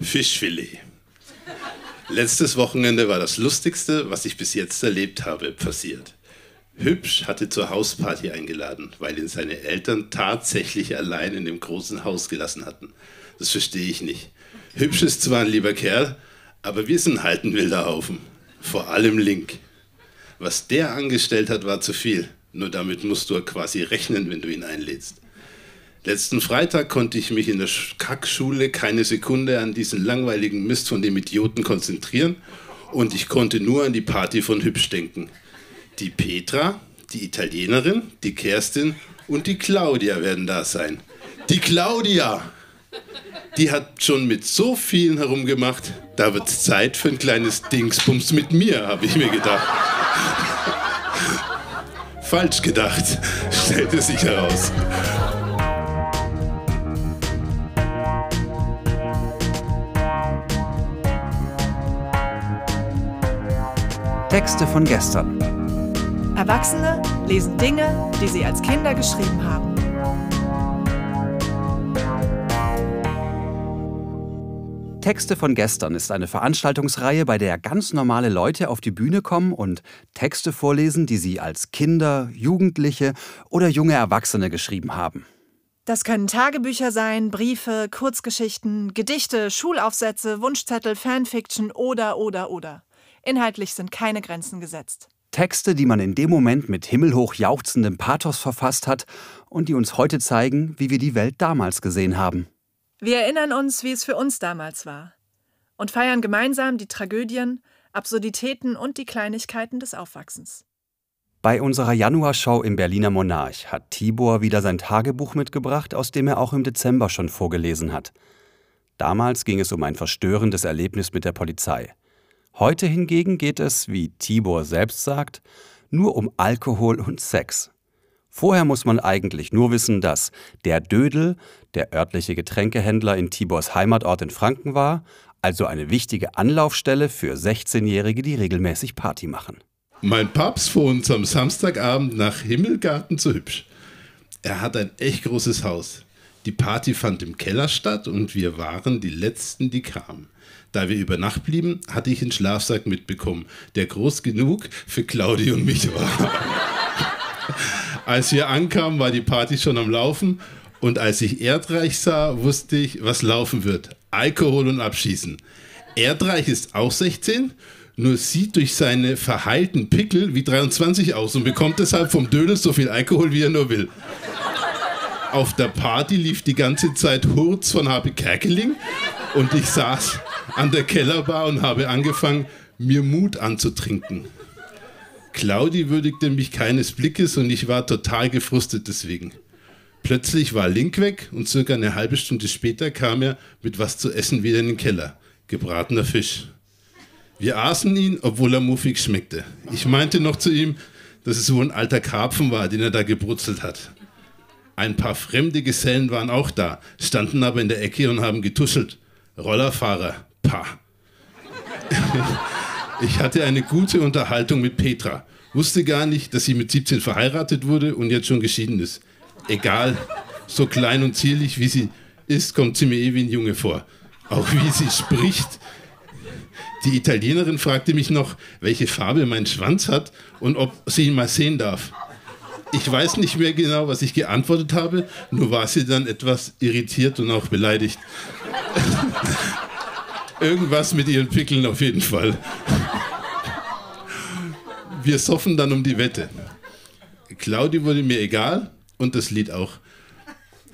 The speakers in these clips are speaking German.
Fischfilet. Letztes Wochenende war das Lustigste, was ich bis jetzt erlebt habe, passiert. Hübsch hatte zur Hausparty eingeladen, weil ihn seine Eltern tatsächlich allein in dem großen Haus gelassen hatten. Das verstehe ich nicht. Hübsch ist zwar ein lieber Kerl, aber wir sind halt ein wilder Haufen. Vor allem Link. Was der angestellt hat, war zu viel. Nur damit musst du quasi rechnen, wenn du ihn einlädst. Letzten Freitag konnte ich mich in der Kackschule keine Sekunde an diesen langweiligen Mist von dem Idioten konzentrieren und ich konnte nur an die Party von Hübsch denken. Die Petra, die Italienerin, die Kerstin und die Claudia werden da sein. Die Claudia! Die hat schon mit so vielen herumgemacht, da wird es Zeit für ein kleines Dingsbums mit mir, habe ich mir gedacht. Falsch gedacht, stellte sich heraus. Texte von gestern. Erwachsene lesen Dinge, die sie als Kinder geschrieben haben. Texte von gestern ist eine Veranstaltungsreihe, bei der ganz normale Leute auf die Bühne kommen und Texte vorlesen, die sie als Kinder, Jugendliche oder junge Erwachsene geschrieben haben. Das können Tagebücher sein, Briefe, Kurzgeschichten, Gedichte, Schulaufsätze, Wunschzettel, Fanfiction oder oder oder. Inhaltlich sind keine Grenzen gesetzt. Texte, die man in dem Moment mit himmelhoch jauchzendem Pathos verfasst hat und die uns heute zeigen, wie wir die Welt damals gesehen haben. Wir erinnern uns, wie es für uns damals war und feiern gemeinsam die Tragödien, Absurditäten und die Kleinigkeiten des Aufwachsens. Bei unserer Januarshow im Berliner Monarch hat Tibor wieder sein Tagebuch mitgebracht, aus dem er auch im Dezember schon vorgelesen hat. Damals ging es um ein verstörendes Erlebnis mit der Polizei. Heute hingegen geht es, wie Tibor selbst sagt, nur um Alkohol und Sex. Vorher muss man eigentlich nur wissen, dass der Dödel, der örtliche Getränkehändler in Tibors Heimatort in Franken war, also eine wichtige Anlaufstelle für 16-Jährige, die regelmäßig Party machen. Mein Papst fuhr uns am Samstagabend nach Himmelgarten zu hübsch. Er hat ein echt großes Haus. Die Party fand im Keller statt und wir waren die Letzten, die kamen. Da wir über Nacht blieben, hatte ich einen Schlafsack mitbekommen, der groß genug für Claudi und mich war. als wir ankamen, war die Party schon am Laufen und als ich Erdreich sah, wusste ich, was laufen wird. Alkohol und Abschießen. Erdreich ist auch 16, nur sieht durch seine verheilten Pickel wie 23 aus und bekommt deshalb vom Dödel so viel Alkohol, wie er nur will. Auf der Party lief die ganze Zeit Hurz von Habe Kerkeling und ich saß an der Kellerbar und habe angefangen, mir Mut anzutrinken. Claudi würdigte mich keines Blickes und ich war total gefrustet deswegen. Plötzlich war Link weg und circa eine halbe Stunde später kam er mit was zu essen wieder in den Keller. Gebratener Fisch. Wir aßen ihn, obwohl er muffig schmeckte. Ich meinte noch zu ihm, dass es wohl ein alter Karpfen war, den er da gebrutzelt hat. Ein paar fremde Gesellen waren auch da, standen aber in der Ecke und haben getuschelt. Rollerfahrer, pah. Ich hatte eine gute Unterhaltung mit Petra. Wusste gar nicht, dass sie mit 17 verheiratet wurde und jetzt schon geschieden ist. Egal, so klein und zierlich wie sie ist, kommt sie mir eh wie ein Junge vor. Auch wie sie spricht. Die Italienerin fragte mich noch, welche Farbe mein Schwanz hat und ob sie ihn mal sehen darf. Ich weiß nicht mehr genau, was ich geantwortet habe, nur war sie dann etwas irritiert und auch beleidigt. Irgendwas mit ihren Pickeln auf jeden Fall. Wir soffen dann um die Wette. Claudi wurde mir egal und das Lied auch.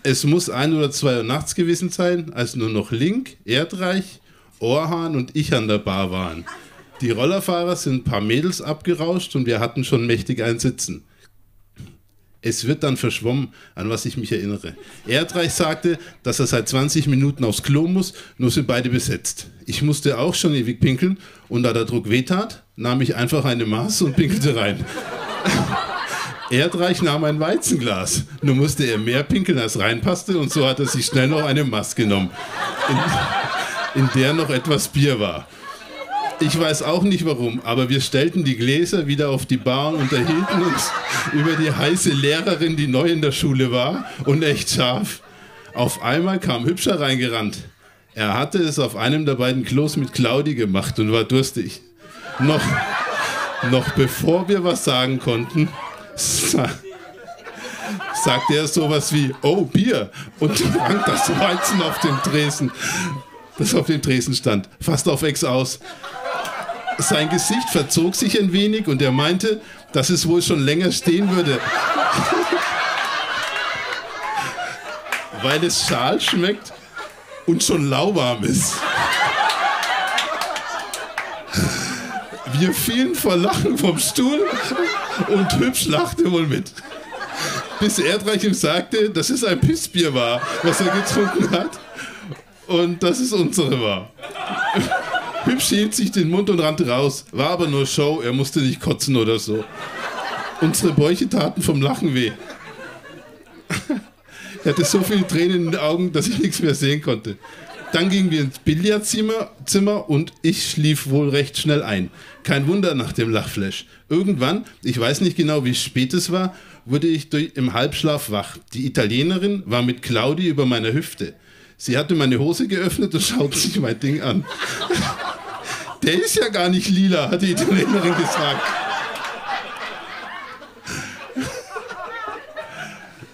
Es muss ein oder zwei Uhr nachts gewesen sein, als nur noch Link, Erdreich, Orhan und ich an der Bar waren. Die Rollerfahrer sind ein paar Mädels abgerauscht und wir hatten schon mächtig ein Sitzen. Es wird dann verschwommen, an was ich mich erinnere. Erdreich sagte, dass er seit 20 Minuten aufs Klo muss, nur sind beide besetzt. Ich musste auch schon ewig pinkeln und da der Druck wehtat, nahm ich einfach eine Maß und pinkelte rein. Erdreich nahm ein Weizenglas. Nur musste er mehr pinkeln, als reinpasste und so hat er sich schnell noch eine Maß genommen, in, in der noch etwas Bier war. Ich weiß auch nicht warum, aber wir stellten die Gläser wieder auf die Bar und unterhielten uns über die heiße Lehrerin, die neu in der Schule war und echt scharf. Auf einmal kam Hübscher reingerannt. Er hatte es auf einem der beiden Klos mit Claudi gemacht und war durstig. Noch, noch bevor wir was sagen konnten, sa sagte er sowas wie, oh, Bier, und trank das Weizen auf dem Tresen, das auf dem Tresen stand, fast auf Ex aus. Sein Gesicht verzog sich ein wenig und er meinte, dass es wohl schon länger stehen würde. Weil es schal schmeckt und schon lauwarm ist. Wir fielen vor Lachen vom Stuhl und Hübsch lachte wohl mit. Bis Erdreich ihm sagte, dass es ein Pissbier war, was er getrunken hat und dass es unsere war. Hübsch hielt sich den Mund und rannte raus. War aber nur Show, er musste nicht kotzen oder so. Unsere Bäuche taten vom Lachen weh. er hatte so viele Tränen in den Augen, dass ich nichts mehr sehen konnte. Dann gingen wir ins Billardzimmer Zimmer und ich schlief wohl recht schnell ein. Kein Wunder nach dem Lachflash. Irgendwann, ich weiß nicht genau, wie spät es war, wurde ich durch, im Halbschlaf wach. Die Italienerin war mit Claudi über meiner Hüfte. Sie hatte meine Hose geöffnet und schaute sich mein Ding an. Der ist ja gar nicht lila, hat die Italienerin gesagt.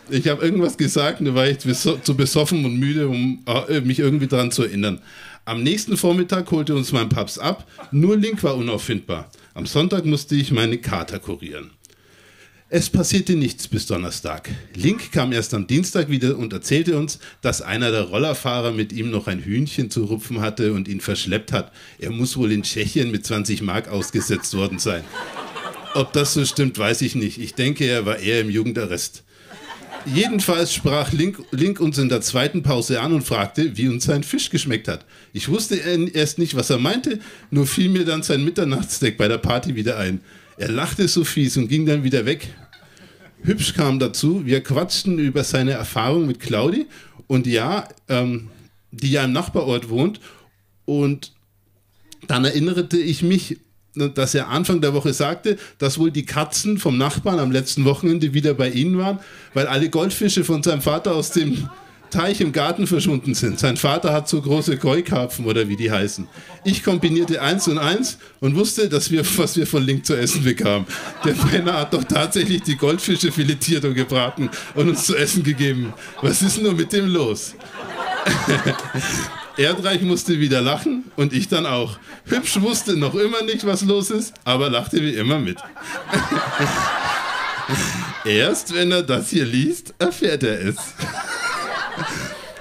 Ich habe irgendwas gesagt, da war ich zu besoffen und müde, um äh, mich irgendwie daran zu erinnern. Am nächsten Vormittag holte uns mein Paps ab, nur Link war unauffindbar. Am Sonntag musste ich meine Kater kurieren. Es passierte nichts bis Donnerstag. Link kam erst am Dienstag wieder und erzählte uns, dass einer der Rollerfahrer mit ihm noch ein Hühnchen zu rupfen hatte und ihn verschleppt hat. Er muss wohl in Tschechien mit 20 Mark ausgesetzt worden sein. Ob das so stimmt, weiß ich nicht. Ich denke, er war eher im Jugendarrest. Jedenfalls sprach Link, Link, uns in der zweiten Pause an und fragte, wie uns sein Fisch geschmeckt hat. Ich wusste erst nicht, was er meinte, nur fiel mir dann sein Mitternachtsdeck bei der Party wieder ein. Er lachte so fies und ging dann wieder weg. Hübsch kam dazu, wir quatschten über seine Erfahrung mit Claudi und ja, ähm, die ja im Nachbarort wohnt. Und dann erinnerte ich mich, dass er Anfang der Woche sagte, dass wohl die Katzen vom Nachbarn am letzten Wochenende wieder bei ihnen waren, weil alle Goldfische von seinem Vater aus dem Teich im Garten verschwunden sind. Sein Vater hat so große Koi-Karpfen oder wie die heißen. Ich kombinierte eins und eins und wusste, dass wir, was wir von Link zu essen bekamen. Der Penner hat doch tatsächlich die Goldfische filetiert und gebraten und uns zu essen gegeben. Was ist nur mit dem los? Erdreich musste wieder lachen und ich dann auch. Hübsch wusste noch immer nicht, was los ist, aber lachte wie immer mit. Erst wenn er das hier liest, erfährt er es.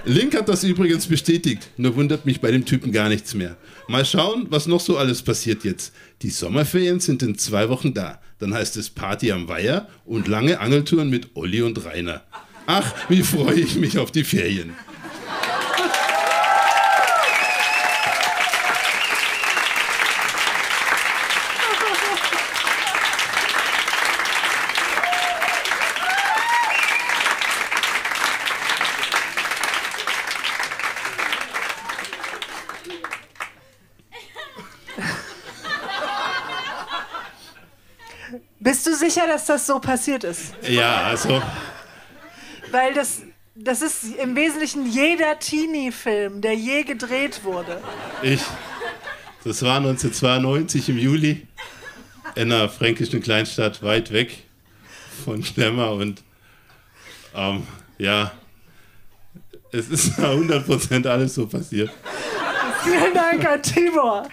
Link hat das übrigens bestätigt, nur wundert mich bei dem Typen gar nichts mehr. Mal schauen, was noch so alles passiert jetzt. Die Sommerferien sind in zwei Wochen da. Dann heißt es Party am Weiher und lange Angeltouren mit Olli und Rainer. Ach, wie freue ich mich auf die Ferien. Bist du sicher, dass das so passiert ist? Ja, also. Weil das, das ist im Wesentlichen jeder Teenie-Film, der je gedreht wurde. Ich. Das war 1992 im Juli in einer fränkischen Kleinstadt weit weg von Schlemmer und ähm, ja, es ist 100% alles so passiert. Vielen Dank an Tibor.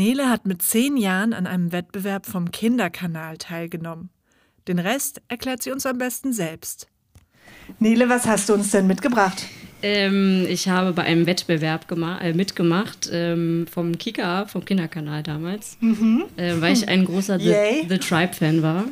Nele hat mit zehn Jahren an einem Wettbewerb vom Kinderkanal teilgenommen. Den Rest erklärt sie uns am besten selbst. Nele, was hast du uns denn mitgebracht? Ähm, ich habe bei einem Wettbewerb äh, mitgemacht ähm, vom Kika, vom Kinderkanal damals, mhm. äh, weil ich ein großer The, The Tribe-Fan war.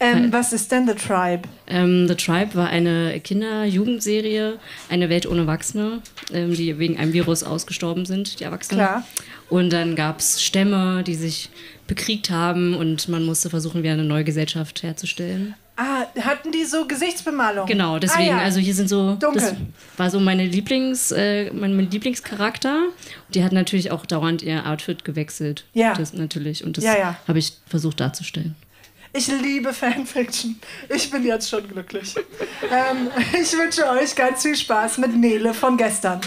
Ähm, was ist denn The Tribe? Ähm, The Tribe war eine Kinder-Jugendserie, eine Welt ohne Erwachsene, ähm, die wegen einem Virus ausgestorben sind, die Erwachsenen. Klar. Und dann gab es Stämme, die sich bekriegt haben und man musste versuchen, wieder eine neue Gesellschaft herzustellen. Ah, hatten die so Gesichtsbemalung? Genau, deswegen, ah, ja. also hier sind so. Dunkel. Das war so meine Lieblings, äh, mein, mein Lieblingscharakter. Die hat natürlich auch dauernd ihr Outfit gewechselt. Ja. Das natürlich. Und das Ja, ja. habe ich versucht darzustellen. Ich liebe Fanfiction. Ich bin jetzt schon glücklich. ähm, ich wünsche euch ganz viel Spaß mit Nele von gestern.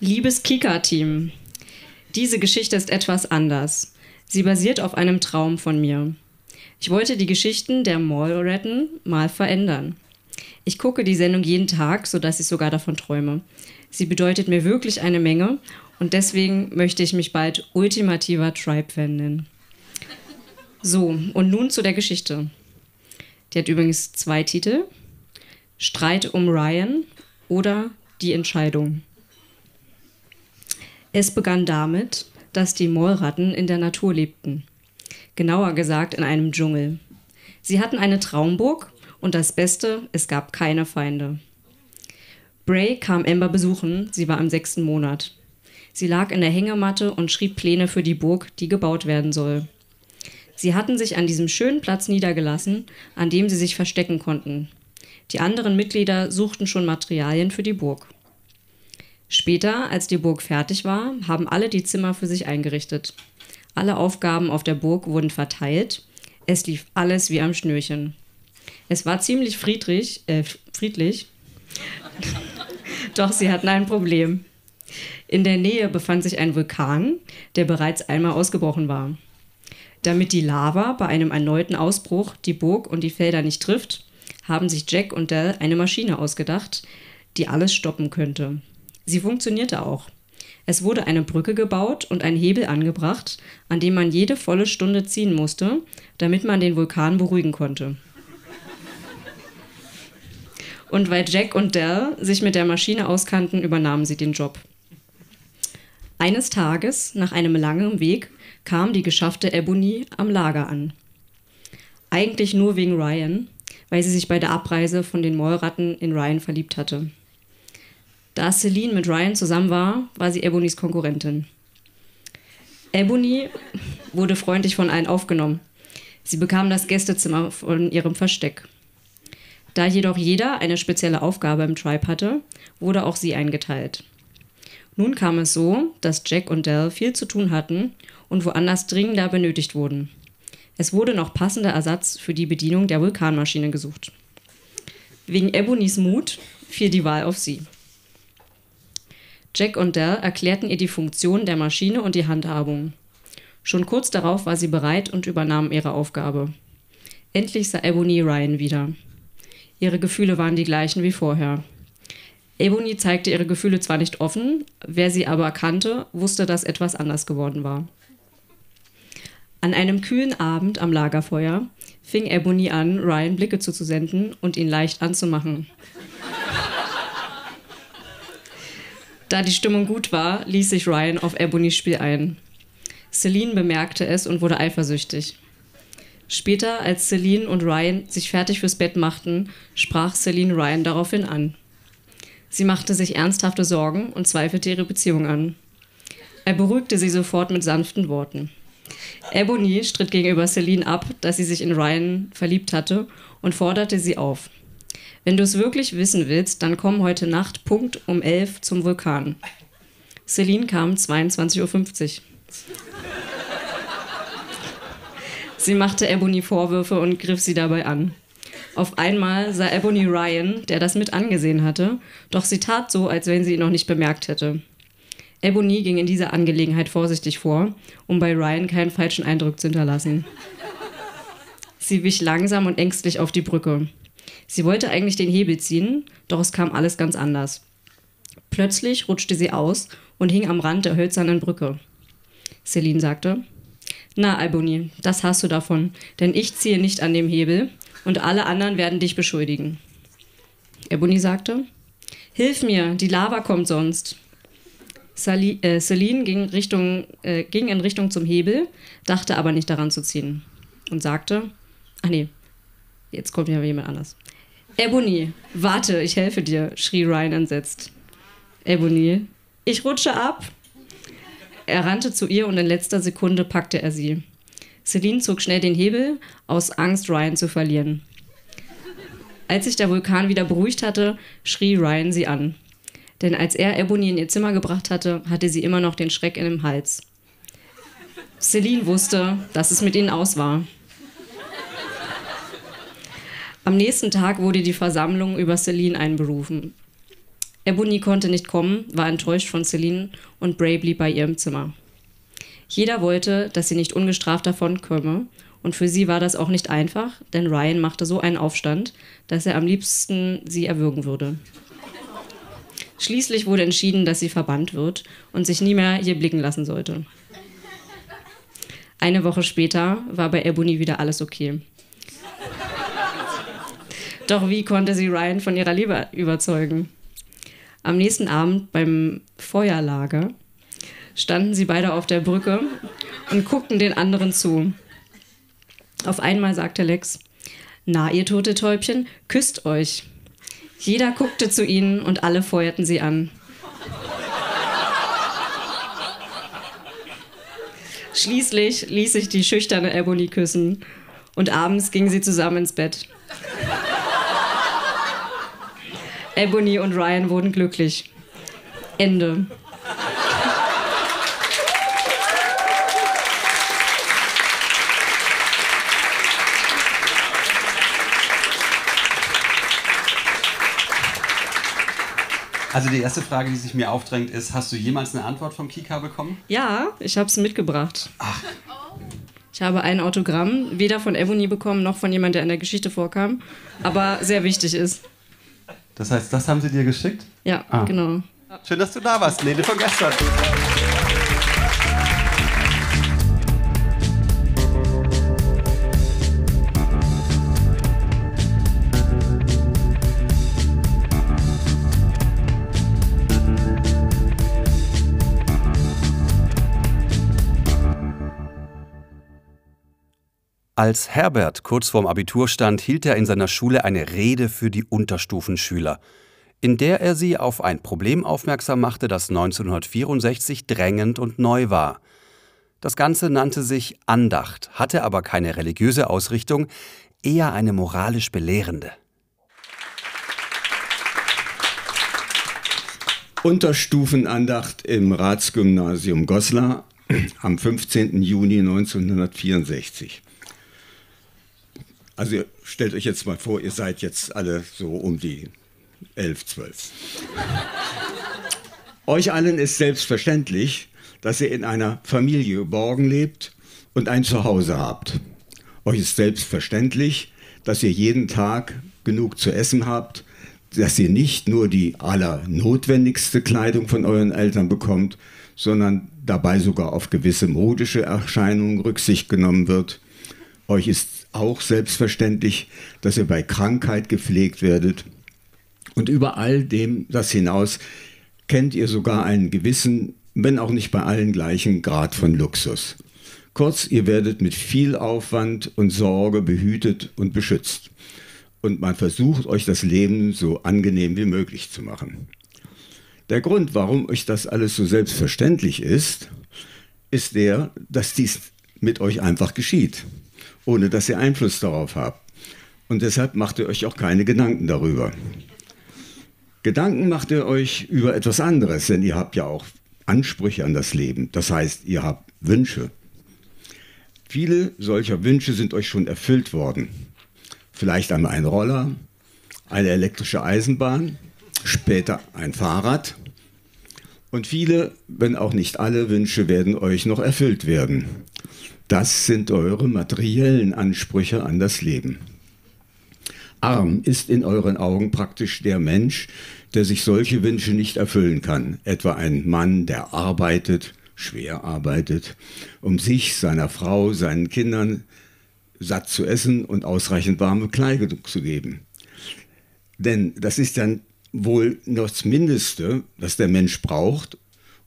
Liebes Kika-Team, diese Geschichte ist etwas anders. Sie basiert auf einem Traum von mir. Ich wollte die Geschichten der Mallretten mal verändern. Ich gucke die Sendung jeden Tag, sodass ich sogar davon träume. Sie bedeutet mir wirklich eine Menge und deswegen möchte ich mich bald ultimativer Tribe-Fan nennen. So, und nun zu der Geschichte. Die hat übrigens zwei Titel. Streit um Ryan oder Die Entscheidung. Es begann damit, dass die Mollratten in der Natur lebten. Genauer gesagt in einem Dschungel. Sie hatten eine Traumburg und das Beste, es gab keine Feinde. Bray kam Amber besuchen, sie war im sechsten Monat. Sie lag in der Hängematte und schrieb Pläne für die Burg, die gebaut werden soll. Sie hatten sich an diesem schönen Platz niedergelassen, an dem sie sich verstecken konnten. Die anderen Mitglieder suchten schon Materialien für die Burg. Später, als die Burg fertig war, haben alle die Zimmer für sich eingerichtet. Alle Aufgaben auf der Burg wurden verteilt. Es lief alles wie am Schnürchen. Es war ziemlich friedlich, äh, friedlich. Doch sie hatten ein Problem. In der Nähe befand sich ein Vulkan, der bereits einmal ausgebrochen war. Damit die Lava bei einem erneuten Ausbruch die Burg und die Felder nicht trifft, haben sich Jack und Dell eine Maschine ausgedacht, die alles stoppen könnte. Sie funktionierte auch. Es wurde eine Brücke gebaut und ein Hebel angebracht, an dem man jede volle Stunde ziehen musste, damit man den Vulkan beruhigen konnte. Und weil Jack und Dell sich mit der Maschine auskannten, übernahmen sie den Job. Eines Tages, nach einem langen Weg, kam die geschaffte Ebony am Lager an. Eigentlich nur wegen Ryan, weil sie sich bei der Abreise von den Mollratten in Ryan verliebt hatte. Da Celine mit Ryan zusammen war, war sie Ebonys Konkurrentin. Ebony wurde freundlich von allen aufgenommen. Sie bekam das Gästezimmer von ihrem Versteck. Da jedoch jeder eine spezielle Aufgabe im Tribe hatte, wurde auch sie eingeteilt. Nun kam es so, dass Jack und Dell viel zu tun hatten und woanders dringender benötigt wurden. Es wurde noch passender Ersatz für die Bedienung der Vulkanmaschine gesucht. Wegen Ebonys Mut fiel die Wahl auf sie. Jack und Dell erklärten ihr die Funktion der Maschine und die Handhabung. Schon kurz darauf war sie bereit und übernahm ihre Aufgabe. Endlich sah Ebony Ryan wieder. Ihre Gefühle waren die gleichen wie vorher. Ebony zeigte ihre Gefühle zwar nicht offen, wer sie aber kannte, wusste, dass etwas anders geworden war. An einem kühlen Abend am Lagerfeuer fing Ebony an, Ryan Blicke zuzusenden und ihn leicht anzumachen. Da die Stimmung gut war, ließ sich Ryan auf Ebonys Spiel ein. Celine bemerkte es und wurde eifersüchtig. Später, als Celine und Ryan sich fertig fürs Bett machten, sprach Celine Ryan daraufhin an. Sie machte sich ernsthafte Sorgen und zweifelte ihre Beziehung an. Er beruhigte sie sofort mit sanften Worten. Ebony stritt gegenüber Celine ab, dass sie sich in Ryan verliebt hatte und forderte sie auf. Wenn du es wirklich wissen willst, dann komm heute Nacht Punkt um 11 zum Vulkan. Celine kam 22.50 Uhr. Sie machte Ebony Vorwürfe und griff sie dabei an. Auf einmal sah Ebony Ryan, der das mit angesehen hatte, doch sie tat so, als wenn sie ihn noch nicht bemerkt hätte. Ebony ging in dieser Angelegenheit vorsichtig vor, um bei Ryan keinen falschen Eindruck zu hinterlassen. Sie wich langsam und ängstlich auf die Brücke. Sie wollte eigentlich den Hebel ziehen, doch es kam alles ganz anders. Plötzlich rutschte sie aus und hing am Rand der hölzernen Brücke. Celine sagte, na, Alboni, das hast du davon, denn ich ziehe nicht an dem Hebel und alle anderen werden dich beschuldigen. Ebony sagte, Hilf mir, die Lava kommt sonst. Sali äh, Celine ging, Richtung, äh, ging in Richtung zum Hebel, dachte aber nicht daran zu ziehen und sagte, ach nee, jetzt kommt ja jemand anders. Ebony, warte, ich helfe dir, schrie Ryan entsetzt. Ebony, ich rutsche ab. Er rannte zu ihr und in letzter Sekunde packte er sie. Celine zog schnell den Hebel, aus Angst, Ryan zu verlieren. Als sich der Vulkan wieder beruhigt hatte, schrie Ryan sie an. Denn als er Ebony in ihr Zimmer gebracht hatte, hatte sie immer noch den Schreck in dem Hals. Celine wusste, dass es mit ihnen aus war. Am nächsten Tag wurde die Versammlung über Celine einberufen. Ebony konnte nicht kommen, war enttäuscht von Celine und Bray blieb bei ihr im Zimmer. Jeder wollte, dass sie nicht ungestraft davonkomme, und für sie war das auch nicht einfach, denn Ryan machte so einen Aufstand, dass er am liebsten sie erwürgen würde. Schließlich wurde entschieden, dass sie verbannt wird und sich nie mehr hier blicken lassen sollte. Eine Woche später war bei Ebony wieder alles okay. Doch wie konnte sie Ryan von ihrer Liebe überzeugen? Am nächsten Abend beim Feuerlager standen sie beide auf der Brücke und guckten den anderen zu. Auf einmal sagte Lex, na, ihr tote Täubchen, küsst euch. Jeder guckte zu ihnen und alle feuerten sie an. Schließlich ließ sich die schüchterne Ebony küssen und abends gingen sie zusammen ins Bett. Ebony und Ryan wurden glücklich. Ende. Also die erste Frage, die sich mir aufdrängt, ist, hast du jemals eine Antwort vom Kika bekommen? Ja, ich habe es mitgebracht. Ach. Ich habe ein Autogramm, weder von Ebony bekommen, noch von jemandem, der in der Geschichte vorkam, aber sehr wichtig ist. Das heißt, das haben sie dir geschickt? Ja, ah. genau. Schön, dass du da warst, Lene von gestern. Als Herbert kurz vorm Abitur stand, hielt er in seiner Schule eine Rede für die Unterstufenschüler, in der er sie auf ein Problem aufmerksam machte, das 1964 drängend und neu war. Das Ganze nannte sich Andacht, hatte aber keine religiöse Ausrichtung, eher eine moralisch belehrende. Unterstufenandacht im Ratsgymnasium Goslar am 15. Juni 1964. Also stellt euch jetzt mal vor, ihr seid jetzt alle so um die 11, 12. euch allen ist selbstverständlich, dass ihr in einer Familie geborgen lebt und ein Zuhause habt. Euch ist selbstverständlich, dass ihr jeden Tag genug zu essen habt, dass ihr nicht nur die allernotwendigste Kleidung von euren Eltern bekommt, sondern dabei sogar auf gewisse modische Erscheinungen Rücksicht genommen wird. Euch ist auch selbstverständlich, dass ihr bei Krankheit gepflegt werdet. Und über all dem das hinaus kennt ihr sogar einen gewissen, wenn auch nicht bei allen gleichen Grad von Luxus. Kurz, ihr werdet mit viel Aufwand und Sorge behütet und beschützt. Und man versucht euch das Leben so angenehm wie möglich zu machen. Der Grund, warum euch das alles so selbstverständlich ist, ist der, dass dies mit euch einfach geschieht ohne dass ihr Einfluss darauf habt. Und deshalb macht ihr euch auch keine Gedanken darüber. Gedanken macht ihr euch über etwas anderes, denn ihr habt ja auch Ansprüche an das Leben. Das heißt, ihr habt Wünsche. Viele solcher Wünsche sind euch schon erfüllt worden. Vielleicht einmal ein Roller, eine elektrische Eisenbahn, später ein Fahrrad. Und viele, wenn auch nicht alle Wünsche werden euch noch erfüllt werden. Das sind eure materiellen Ansprüche an das Leben. Arm ist in euren Augen praktisch der Mensch, der sich solche Wünsche nicht erfüllen kann. Etwa ein Mann, der arbeitet, schwer arbeitet, um sich, seiner Frau, seinen Kindern satt zu essen und ausreichend warme Kleidung zu geben. Denn das ist dann wohl noch das Mindeste, das der Mensch braucht,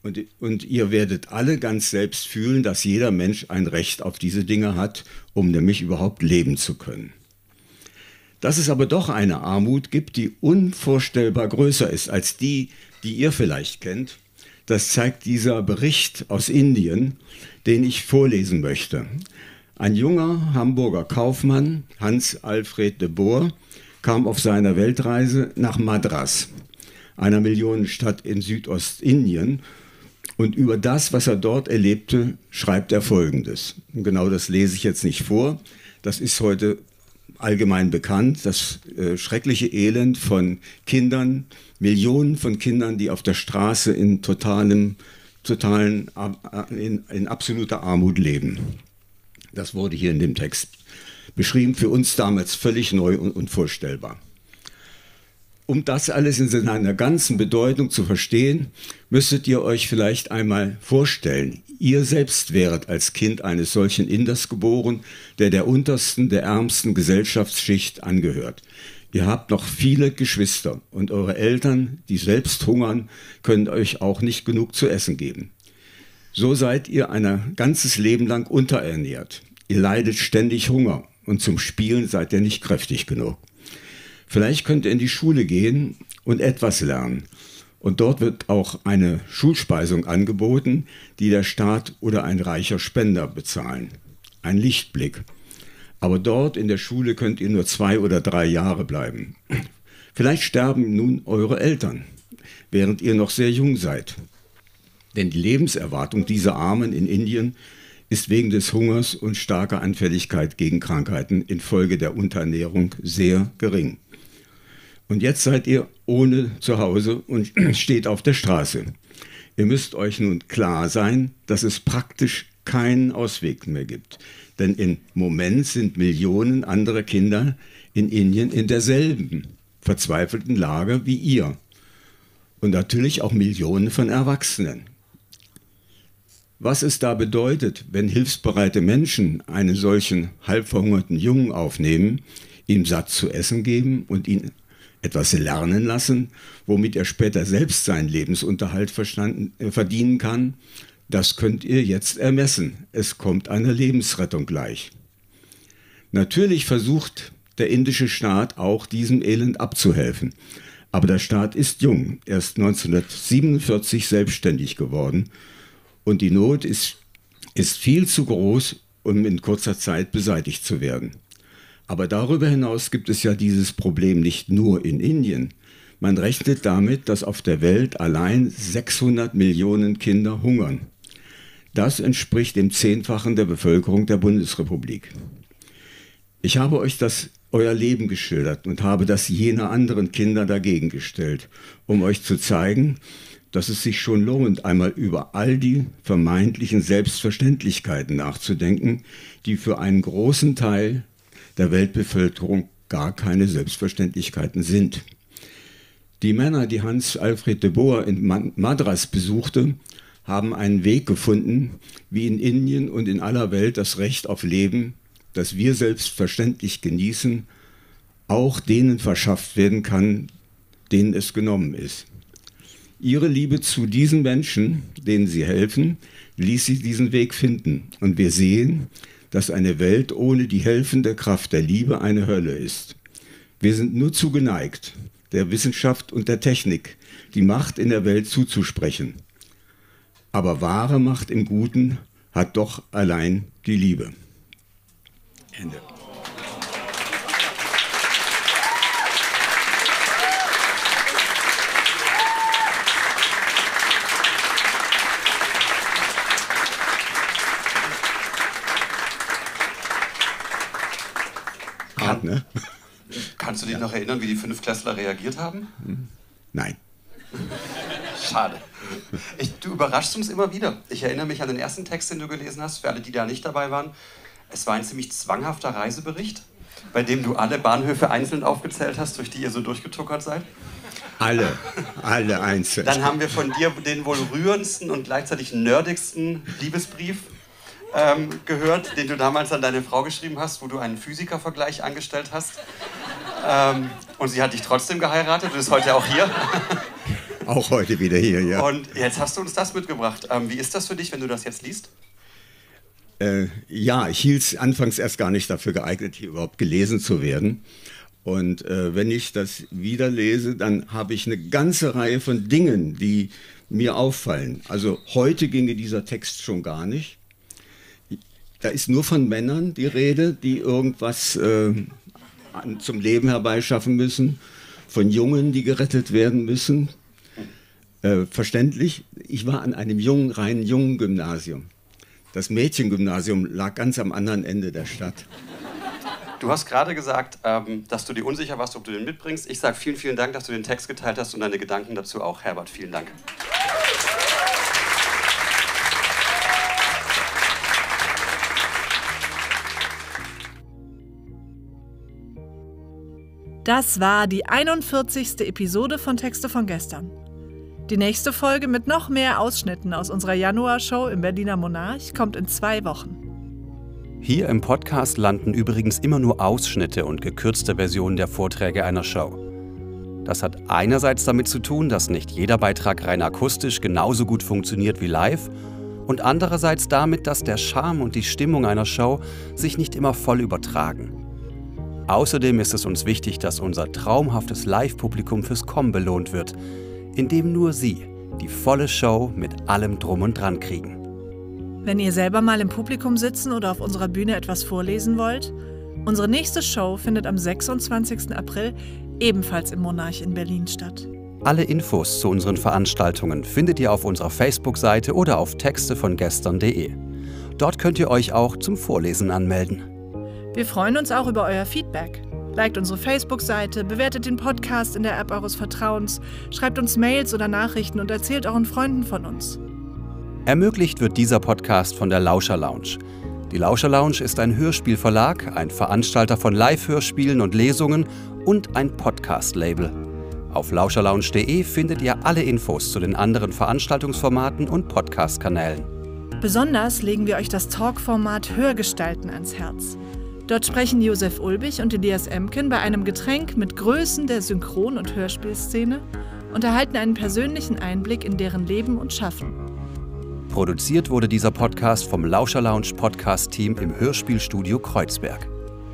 Und, und ihr werdet alle ganz selbst fühlen, dass jeder Mensch ein Recht auf diese Dinge hat, um nämlich überhaupt leben zu können. Dass es aber doch eine Armut gibt, die unvorstellbar größer ist als die, die ihr vielleicht kennt, das zeigt dieser Bericht aus Indien, den ich vorlesen möchte. Ein junger Hamburger Kaufmann, Hans Alfred de Boer, kam auf seiner Weltreise nach Madras, einer Millionenstadt in Südostindien. Und über das, was er dort erlebte, schreibt er Folgendes. Und genau das lese ich jetzt nicht vor. Das ist heute allgemein bekannt, das äh, schreckliche Elend von Kindern, Millionen von Kindern, die auf der Straße in totalem, totalen, in, in absoluter Armut leben. Das wurde hier in dem Text beschrieben, für uns damals völlig neu und unvorstellbar. Um das alles in seiner ganzen Bedeutung zu verstehen, müsstet ihr euch vielleicht einmal vorstellen, ihr selbst wäret als Kind eines solchen Inders geboren, der der untersten, der ärmsten Gesellschaftsschicht angehört. Ihr habt noch viele Geschwister und eure Eltern, die selbst hungern, können euch auch nicht genug zu essen geben. So seid ihr ein ganzes Leben lang unterernährt. Ihr leidet ständig Hunger und zum Spielen seid ihr nicht kräftig genug. Vielleicht könnt ihr in die Schule gehen und etwas lernen. Und dort wird auch eine Schulspeisung angeboten, die der Staat oder ein reicher Spender bezahlen. Ein Lichtblick. Aber dort in der Schule könnt ihr nur zwei oder drei Jahre bleiben. Vielleicht sterben nun eure Eltern, während ihr noch sehr jung seid. Denn die Lebenserwartung dieser Armen in Indien ist wegen des Hungers und starker Anfälligkeit gegen Krankheiten infolge der Unterernährung sehr gering. Und jetzt seid ihr ohne Zuhause und steht auf der Straße. Ihr müsst euch nun klar sein, dass es praktisch keinen Ausweg mehr gibt. Denn im Moment sind Millionen andere Kinder in Indien in derselben verzweifelten Lage wie ihr. Und natürlich auch Millionen von Erwachsenen. Was es da bedeutet, wenn hilfsbereite Menschen einen solchen halbverhungerten Jungen aufnehmen, ihm satt zu essen geben und ihn etwas lernen lassen, womit er später selbst seinen Lebensunterhalt äh, verdienen kann, das könnt ihr jetzt ermessen. Es kommt eine Lebensrettung gleich. Natürlich versucht der indische Staat auch diesem Elend abzuhelfen. Aber der Staat ist jung, erst 1947 selbstständig geworden und die Not ist, ist viel zu groß, um in kurzer Zeit beseitigt zu werden. Aber darüber hinaus gibt es ja dieses Problem nicht nur in Indien. Man rechnet damit, dass auf der Welt allein 600 Millionen Kinder hungern. Das entspricht dem Zehnfachen der Bevölkerung der Bundesrepublik. Ich habe euch das euer Leben geschildert und habe das jener anderen Kinder dagegen gestellt, um euch zu zeigen, dass es sich schon lohnt, einmal über all die vermeintlichen Selbstverständlichkeiten nachzudenken, die für einen großen Teil der Weltbevölkerung gar keine Selbstverständlichkeiten sind. Die Männer, die Hans Alfred de Boer in Madras besuchte, haben einen Weg gefunden, wie in Indien und in aller Welt das Recht auf Leben, das wir selbstverständlich genießen, auch denen verschafft werden kann, denen es genommen ist. Ihre Liebe zu diesen Menschen, denen sie helfen, ließ sie diesen Weg finden. Und wir sehen, dass eine Welt ohne die helfende Kraft der Liebe eine Hölle ist. Wir sind nur zu geneigt, der Wissenschaft und der Technik die Macht in der Welt zuzusprechen. Aber wahre Macht im Guten hat doch allein die Liebe. Ende. Hart, ne? Kannst du dich noch erinnern, wie die Fünfklässler reagiert haben? Nein. Schade. Ich, du überraschst uns immer wieder. Ich erinnere mich an den ersten Text, den du gelesen hast, für alle, die da nicht dabei waren. Es war ein ziemlich zwanghafter Reisebericht, bei dem du alle Bahnhöfe einzeln aufgezählt hast, durch die ihr so durchgetuckert seid. Alle, alle einzeln. Dann haben wir von dir den wohl rührendsten und gleichzeitig nerdigsten Liebesbrief ähm, gehört, den du damals an deine Frau geschrieben hast, wo du einen Physikervergleich angestellt hast. Ähm, und sie hat dich trotzdem geheiratet, du bist heute auch hier. Auch heute wieder hier, ja. Und jetzt hast du uns das mitgebracht. Ähm, wie ist das für dich, wenn du das jetzt liest? Äh, ja, ich hielt es anfangs erst gar nicht dafür geeignet, hier überhaupt gelesen zu werden. Und äh, wenn ich das wieder lese, dann habe ich eine ganze Reihe von Dingen, die mir auffallen. Also heute ginge dieser Text schon gar nicht. Da ist nur von Männern die Rede, die irgendwas äh, zum Leben herbeischaffen müssen, von Jungen, die gerettet werden müssen. Äh, verständlich, ich war an einem jungen, reinen jungen Gymnasium. Das Mädchengymnasium lag ganz am anderen Ende der Stadt. Du hast gerade gesagt, ähm, dass du dir unsicher warst, ob du den mitbringst. Ich sage vielen, vielen Dank, dass du den Text geteilt hast und deine Gedanken dazu auch. Herbert, vielen Dank. Das war die 41. Episode von Texte von gestern. Die nächste Folge mit noch mehr Ausschnitten aus unserer Januarshow im Berliner Monarch kommt in zwei Wochen. Hier im Podcast landen übrigens immer nur Ausschnitte und gekürzte Versionen der Vorträge einer Show. Das hat einerseits damit zu tun, dass nicht jeder Beitrag rein akustisch genauso gut funktioniert wie live und andererseits damit, dass der Charme und die Stimmung einer Show sich nicht immer voll übertragen. Außerdem ist es uns wichtig, dass unser traumhaftes Live-Publikum fürs Kommen belohnt wird, indem nur Sie die volle Show mit allem Drum und Dran kriegen. Wenn ihr selber mal im Publikum sitzen oder auf unserer Bühne etwas vorlesen wollt, unsere nächste Show findet am 26. April ebenfalls im Monarch in Berlin statt. Alle Infos zu unseren Veranstaltungen findet ihr auf unserer Facebook-Seite oder auf texte von gestern.de. Dort könnt ihr euch auch zum Vorlesen anmelden. Wir freuen uns auch über euer Feedback. Liked unsere Facebook-Seite, bewertet den Podcast in der App eures Vertrauens, schreibt uns Mails oder Nachrichten und erzählt euren Freunden von uns. Ermöglicht wird dieser Podcast von der Lauscher Lounge. Die Lauscher Lounge ist ein Hörspielverlag, ein Veranstalter von Live-Hörspielen und Lesungen und ein Podcast-Label. Auf lauscherlounge.de findet ihr alle Infos zu den anderen Veranstaltungsformaten und Podcast-Kanälen. Besonders legen wir euch das Talk-Format Hörgestalten ans Herz. Dort sprechen Josef Ulbich und Elias Emken bei einem Getränk mit Größen der Synchron- und Hörspielszene und erhalten einen persönlichen Einblick in deren Leben und Schaffen. Produziert wurde dieser Podcast vom Lauscher Lounge Podcast Team im Hörspielstudio Kreuzberg.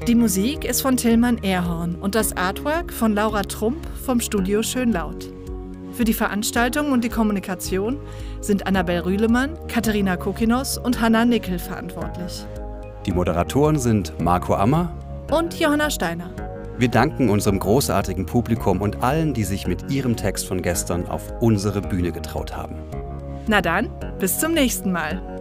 Die Musik ist von Tillmann Erhorn und das Artwork von Laura Trump vom Studio Schönlaut. Für die Veranstaltung und die Kommunikation sind Annabel Rühlemann, Katharina Kokinos und Hanna Nickel verantwortlich. Die Moderatoren sind Marco Ammer und Johanna Steiner. Wir danken unserem großartigen Publikum und allen, die sich mit ihrem Text von gestern auf unsere Bühne getraut haben. Na dann, bis zum nächsten Mal.